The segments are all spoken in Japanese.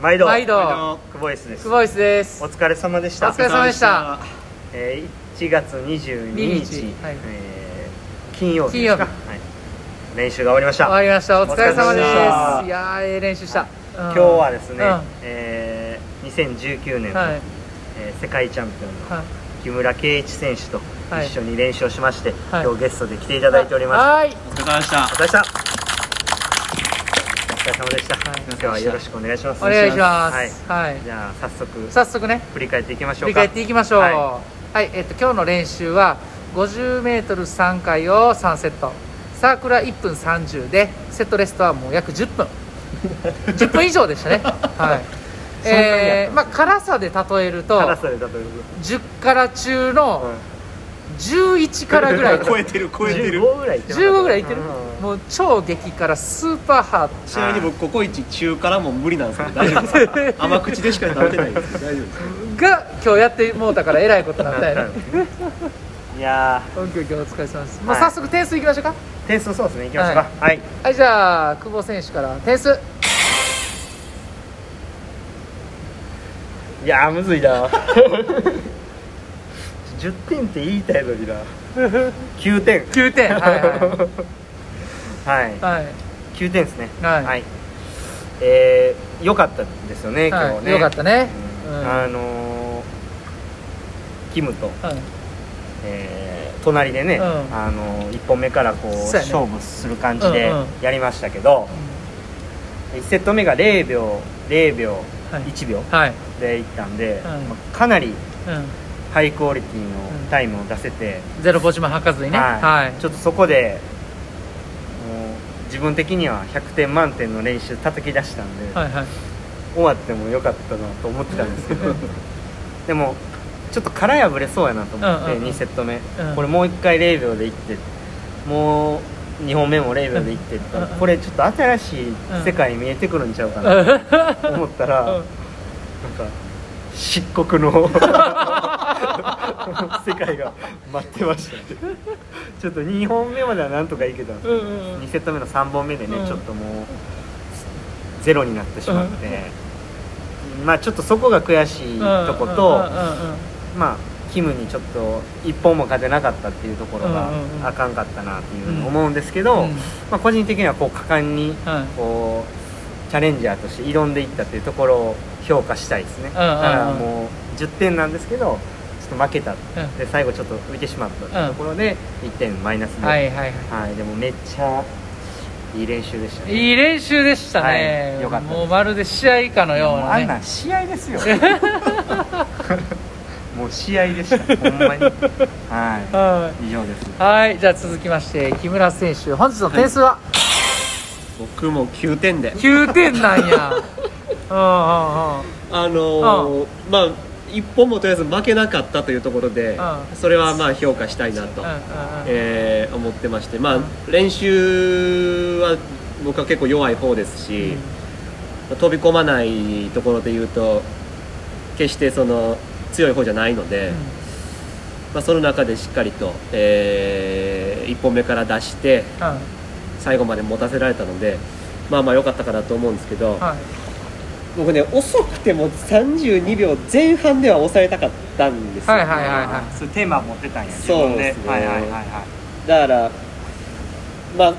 毎度毎度。久保井です。久保井です。お疲れ様でした。お疲れ様でした。えー、1月22日、はい。えー金曜日金曜日。練習が終わりました。終わりました。お疲れ様でした。いや練習した、うん。今日はですね、うん。えー2019年の、はい。えー世界チャンピオンのはい。木村敬一選手とはい一緒に練習をしまして、はい。今日ゲストで来ていただいております、はい。お疲れ様でした。お疲れ様でしたれ様でした、はい今日はよろしくお願いします。お願いします。はい、はい。じゃあ早速早速ね。振り返っていきましょうか。振り返っていきましょう。ははい、えっと今日の練習は 50m3 回を3セット。サークルは1分30でセットレストはもう約10分。10分以上でしたね。はい。えー、まあ辛さで例えると辛さで例える10から中と、の11からぐらい。超えてる超えてる。15ぐらいいってなかった15ぐらいいってる？うんもう超激辛スーパーハードちなみに僕ココイチ中辛も無理なんですけど大丈夫です。か甘口でしか食べてないんです。大丈夫ですかが今日やってもうたからえらいことになったよね。いや今日今日お疲れ様です、まあ、はい早速点数いきましょうか。ー点数そうですね。いきましょうか。はい、はい。じゃあ久保選手から点数。い、やーむずいな。10点って言いたいのにな。9点。9点。はいははい。いはい。9点ですね。はい。えー、よかったですよね今日ね、よかったね。うん。うん。あのーキムと、うんえー隣でね、うん。あの1本目からこう、ね。勝負する感じでうんうん。やりましたけど、1セット目が0秒0秒、はい。1秒はい。でいったんで、うん。まあかなりうん。ハイクオリティのタイムを出せて、ゼロポジも吐かずにね。はい。はい。ちょっとそこで自分的には100点満点の練習叩き出したんで、はいはい。終わってもよかったなと思ってたんですけど でもちょっと殻破れそうやなと思って、うんうんうん。2セット目、うん。これもう1回0秒でいってもう2本目も0秒でいってってうんうんこれちょっと新しい世界見えてくるんちゃうかなと思ったら、うん。なんか漆黒の 世界が待ってました。ねちょっと2本目まではなんとかいけたんですけど、うんうんうん。2セット目の3本目でね、うん。ちょっともうゼロになってしまって、まあちょっとそこが悔しいとこと、うんうんうんうんまあキムにちょっと1本も勝てなかったっていうところがうんうんうん。あかんかったなっていうふうに思うんですけど、うんまあ、個人的にはこう果敢にはいこうチャレンジャーとして挑んでいったっていうところを評価したいですね、うん。うんうんだからもう10点なんですけどちょっと負けた、ん。で最後ちょっと浮いてしまったと。ころで1点マイナスで、はいはいははい、でもめっちゃいい練習でしたね。いいい練習でしたね、はい。よかったもうまるで試合かのようなね。あんなん試合ですよ。もう試合でした。ほんまに。ははい。以上です。いはい。じゃあ続きまして木村選手本日の点数は？僕も9点で。9点なんや。うんうんうん。あのーまあ一本もとりあえず負けなかったというところで、うん。それはまあ評価したいなと、うんえー思ってましてまあ練習は僕は結構弱い方ですし、飛び込まないところで言うと決してその強い方じゃないので、まあ、その中でしっかりと、え1本目から出して最後まで持たせられたのでまあまあ良かったかなと思うんですけど、はい僕ね遅くても32秒前半では抑えたかったんですよ、はいはいはいはい。そういうテーマ持ってたんや自そう分でですね。はいはいはいはい。だからまあ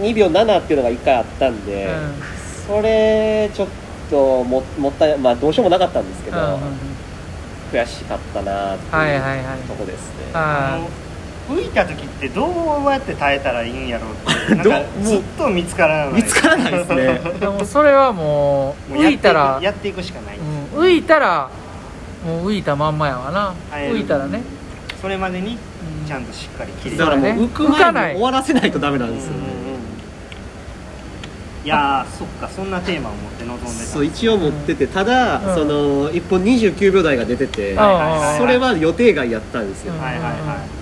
2秒7っていうのが1回あったんで、それちょっとももったいまあどうしようもなかったんですけど、うんうんうん。悔しかったなってはいはいいうはい。とこですね、あ浮いた時ってどうやって耐えたらいいんやろうってなんかどずっと見つからない。見つからないですね。い でもそれはもう浮いたら。やっていくしかない、うん浮いたらもう浮いたまんまやわな。はい。浮いたらね。それまでにうん。ちゃんとしっかり切れだからもう浮く浮かない。前に終わらせないとダメなんですよね、いやーそっかそんなテーマを持って臨んでた。そう一応持っててただ、うん。その1本29秒台が出てて、それは予定外やったんですよ、うんはいはいはい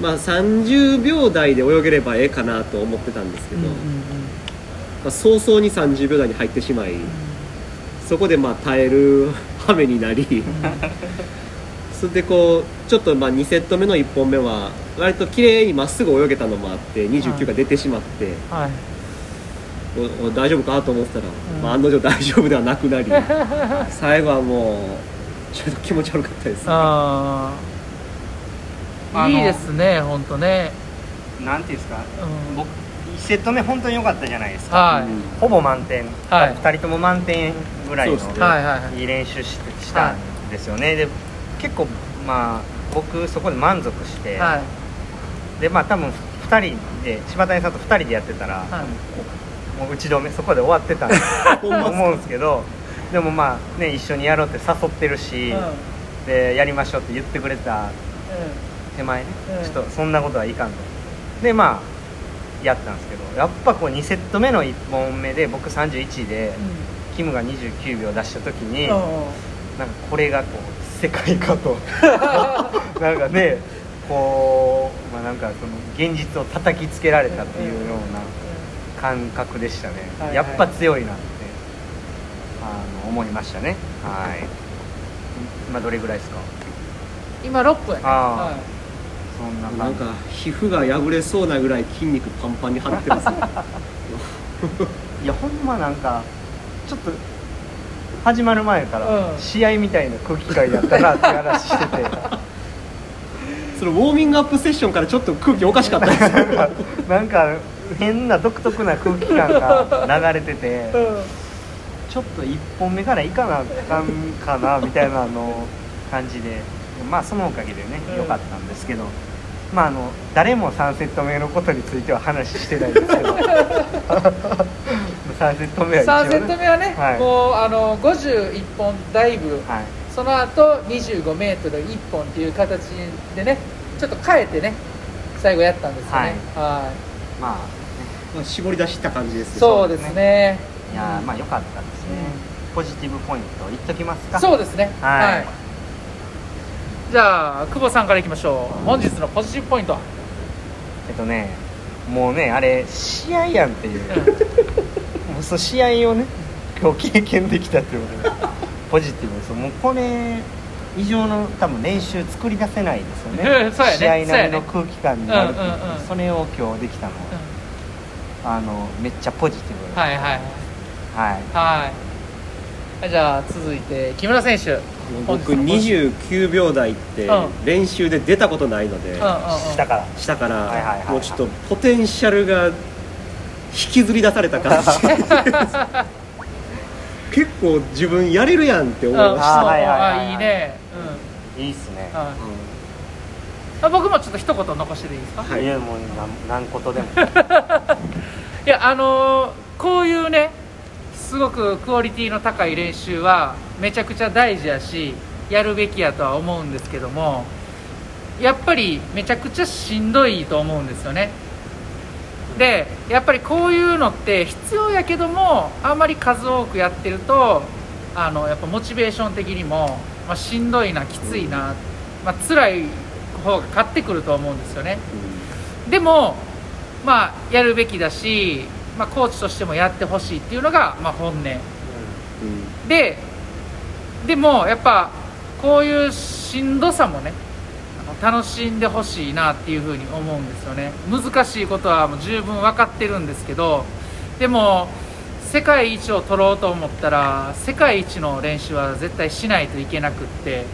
まあ30秒台で泳げればええかなと思ってたんですけど、うんうんうん。まあ、早々に30秒台に入ってしまい、そこでまあ耐える 羽目になり それでこうちょっとまあ2セット目の1本目は割と綺麗にまっすぐ泳げたのもあって29が出てしまって、はい。おお大丈夫かと思ってたら、うん。まあ、案の定大丈夫ではなくなり 最後はもうちょっと気持ち悪かったです、ああのあいいですね本当ね。なんていうんですか？うん。僕1セット目本当に良かったじゃないですか。はい、うんほぼ満点、はい。2人とも満点ぐらいのいはいはい。いい練習してしたんですよね、で結構まあ僕そこで満足して、はい。でまあ多分2人で柴谷さんと2人でやってたら、はい。もう打ち止めそこで終わってたと 思うんですけど。でもまあね一緒にやろうって誘ってるし、うん。でやりましょうって言ってくれた手前ね、うん。ちょっとそんなことはいかんと。でまあやったんですけどやっぱこう2セット目の1本目で僕31位で、キムが29秒出した時に、うんうん。なんかこれがこう世界かと。なんかねこう、まあ、なんかその現実を叩きつけられたっていうような感覚でしたね、はいはい。やっぱ強いなってあの思いましたね。はい。今どれぐらいですか？今6分。やねあ。はそんななんか皮膚が破れそうなぐらい筋肉パンパンに張ってますね。いやほんまなんかちょっと始まる前からうん。試合みたいな空気感やったなって話してて。そのウォーミングアップセッションからちょっと空気おかしかったです。なんかなんか変な独特な空気感が流れてていうん。ちょっと1本目からいかなあかんかなみたいなあの感じでまあそのおかげでねうん良かったんですけど、まああの誰も3セット目のことについては話してないんですけど 3セット目は一応、3セット目はね、はい。もうあの51本ダイブ、はい。その後25メートル1本っていう形でねちょっと変えてね最後やったんですよね。はい。まあまあ絞り出した感じですね。そうですね。いやーまあ良かったですね、ポジティブポイント言っときますか。そうですね。はいじゃあ久保さんからいきましょう。本日のポジティブポイントは？えっとねもうねあれ試合やんっていう。もうその試合をね今日経験できたっていうことで。ポジティブですもうこれ以上の多分練習作り出せないですよね。うんそうやね。試合なりの空気感になるっていう。うんうんうんそれを今日できたのは、あのめっちゃポジティブ。はい。はい。はい。はいじゃあ続いて木村選手僕本日のポジ29秒台ってうん。練習で出たことないので、うんうんうん。下から。したから、もうちょっとポテンシャルが引きずり出された感じ。結構自分やれるやんって思いましあた、ーはいはいはいはい。あいいね。いいっすね。うん、僕もちょっと一言残してていいですか？はい。いやもう何何ことでも。いやあのーこういうねすごくクオリティの高い練習はめちゃくちゃ大事やしやるべきやとは思うんですけどもやっぱりめちゃくちゃしんどいと思うんですよね。でやっぱりこういうのって必要やけどもあんまり数多くやってるとあのやっぱモチベーション的にも、まあ、しんどいなきついな、まあ辛い方が勝ってくると思うんですよね。でも、まあ、やるべきだし、まあ、コーチとしてもやってほしいっていうのが、まあ、本音。うん。ででもやっぱこういうしんどさもね楽しんでほしいなっていうふうに思うんですよね。難しいことはもう十分分かってるんですけどでも世界一を取ろうと思ったら世界一の練習は絶対しないといけなくって。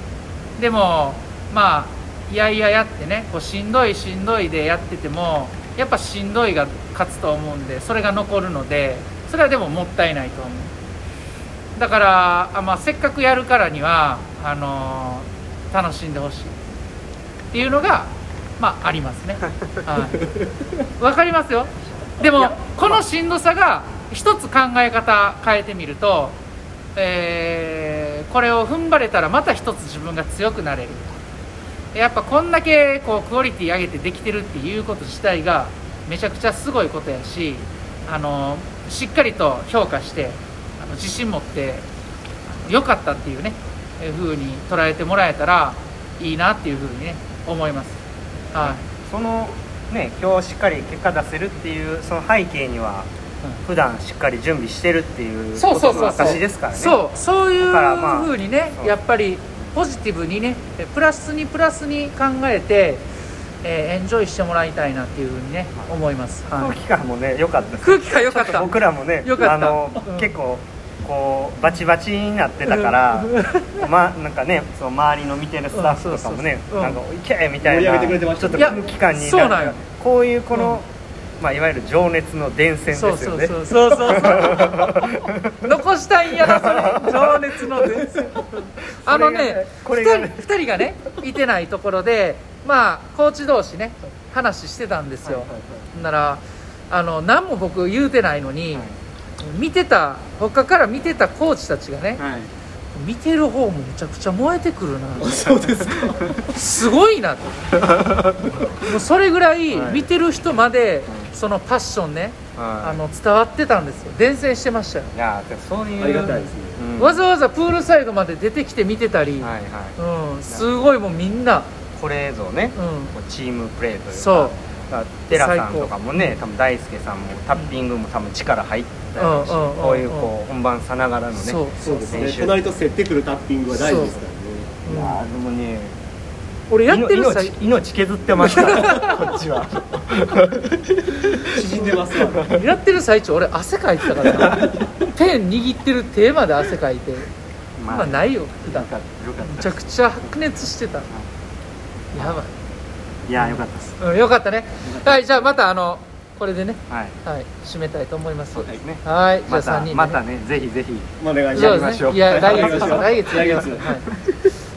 でもまあいやいややってねこうしんどいしんどいでやっててもやっぱしんどいが勝つと思うんでそれが残るのでそれはでももったいないと思う。だからあ、まあ、せっかくやるからにはあのー楽しんでほしい。っていうのがまあありますね。はい。わかりますよ。でもこのしんどさが一つ考え方変えてみると、えーこれを踏ん張れたらまた一つ自分が強くなれる。やっぱこんだけこうクオリティ上げてできてるっていうこと自体がめちゃくちゃすごいことやしあのしっかりと評価してあの自信持って良かったっていうねえー風に捉えてもらえたらいいなっていう風にね思います。はい。そのね今日しっかり結果出せるっていうその背景には普段しっかり準備してるっていうそうことのそうそう。そう証ですからね。そう。そういうふうにね、そう。やっぱりポジティブにねプラスにプラスに考えてえーエンジョイしてもらいたいなっていうふうにね思います、はい、空気感もね良かった空気感良かった。僕らもね良かった。あの、うん。結構こうバチバチになってたから、まなんかねその周りの見てるスタッフとかもね、なんか「いけ!」みたいなちょっと空気感になんよ。こういうこの、まあ、いわゆる情熱の伝染ですそうよね。そうそうそうそう。そう残したいんやなそれ。情熱の伝染。あのねこれがね。2人二人がねいてないところでまあコーチ同士ね話してたんですよ、ほんならあの何も僕言うてないのに、見てた他から見てたコーチたちがね、はい。見てる方もめちゃくちゃ燃えてくるな。そうですか。すごいな。ともうそれぐらいはい。見てる人までそのパッションね、はい。あの伝わってたんですよ。伝染してましたよ、いやでもそういうありがたいですね。うん。わざわざプールサイドまで出てきて見てたり、はいはい。うん、すごいもうみんな、これぞね、うん、チームプレーというか。そうテラさんとかもね多分大輔さんもタッピングも多分力入ってたしうんこういうこう本番さながらのねそう。そうですね。隣と競ってくるタッピングは大事ですからね。いやーでもね俺やってる命最命削ってました。こっちは。縮んでますわ。やってる最中俺汗かいてたから。な ペン握ってる手まで汗かいて。まあないよ普段。よかったよかめっちゃくちゃ白熱してた。やばい。たいやーよかったです。うん、よかったね。はいじゃあまたあのこれでねはい。はい締めたいと思います。そうですね。はいじゃあまた3人で、ね、またねぜひぜひ。お願いしまですいや来月。来月 来月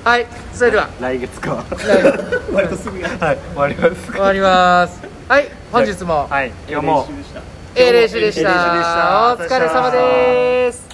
はい、はい、それでは。来月か。来月。割とすぐや。はい終わります。終わります。はい本日も。はい今日も。練習でした。ええ練習でした。ええ練習でした。お疲れ様です